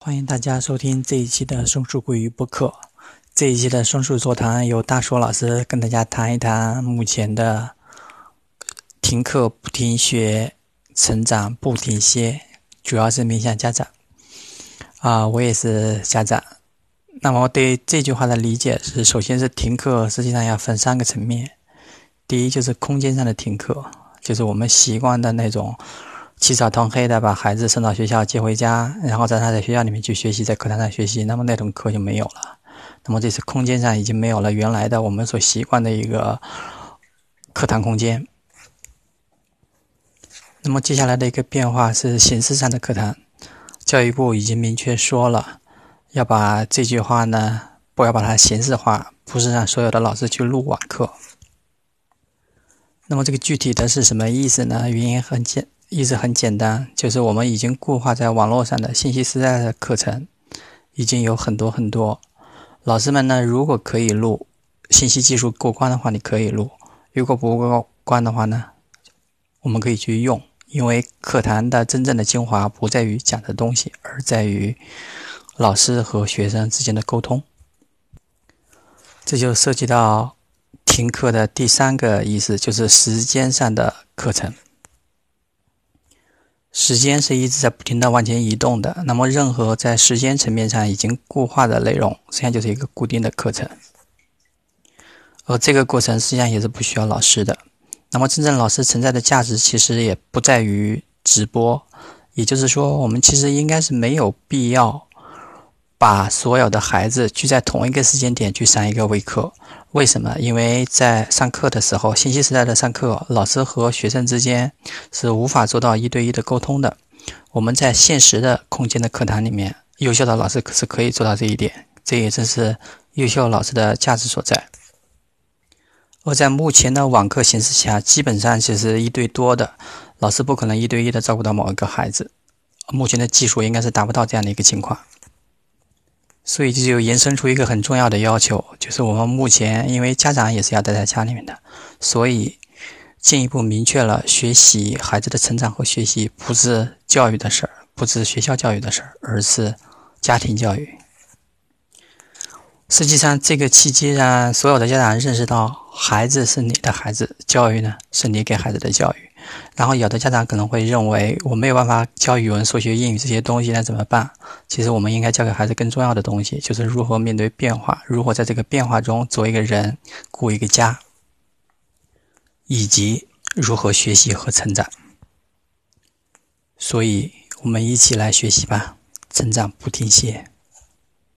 欢迎大家收听这一期的松树桂鱼播客。这一期的松树座谈由大硕老师跟大家谈一谈目前的停课不停学、成长不停歇，主要是面向家长。啊，我也是家长。那么对这句话的理解是：首先是停课，实际上要分三个层面。第一就是空间上的停课，就是我们习惯的那种。起早贪黑的把孩子送到学校接回家，然后在他在学校里面去学习，在课堂上学习，那么那种课就没有了。那么这次空间上已经没有了原来的我们所习惯的一个课堂空间。那么接下来的一个变化是形式上的课堂，教育部已经明确说了，要把这句话呢不要把它形式化，不是让所有的老师去录网课。那么这个具体的是什么意思呢？原因很简。意思很简单，就是我们已经固化在网络上的信息时代的课程，已经有很多很多。老师们呢，如果可以录，信息技术过关的话，你可以录；如果不过关的话呢，我们可以去用。因为课堂的真正的精华不在于讲的东西，而在于老师和学生之间的沟通。这就涉及到停课的第三个意思，就是时间上的课程。时间是一直在不停的往前移动的，那么任何在时间层面上已经固化的内容，实际上就是一个固定的课程，而这个过程实际上也是不需要老师的。那么真正老师存在的价值，其实也不在于直播，也就是说，我们其实应该是没有必要。把所有的孩子聚在同一个时间点去上一个微课，为什么？因为在上课的时候，信息时代的上课，老师和学生之间是无法做到一对一的沟通的。我们在现实的空间的课堂里面，优秀的老师是可以做到这一点，这也正是优秀老师的价值所在。而在目前的网课形式下，基本上就是一对多的，老师不可能一对一的照顾到某一个孩子，目前的技术应该是达不到这样的一个情况。所以这就延伸出一个很重要的要求，就是我们目前因为家长也是要待在家里面的，所以进一步明确了学习孩子的成长和学习不是教育的事儿，不是学校教育的事儿，而是家庭教育。实际上，这个契机让所有的家长认识到，孩子是你的孩子，教育呢是你给孩子的教育。然后有的家长可能会认为我没有办法教语文、数学、英语这些东西，那怎么办？其实我们应该教给孩子更重要的东西，就是如何面对变化，如何在这个变化中做一个人、顾一个家，以及如何学习和成长。所以，我们一起来学习吧，成长不停歇。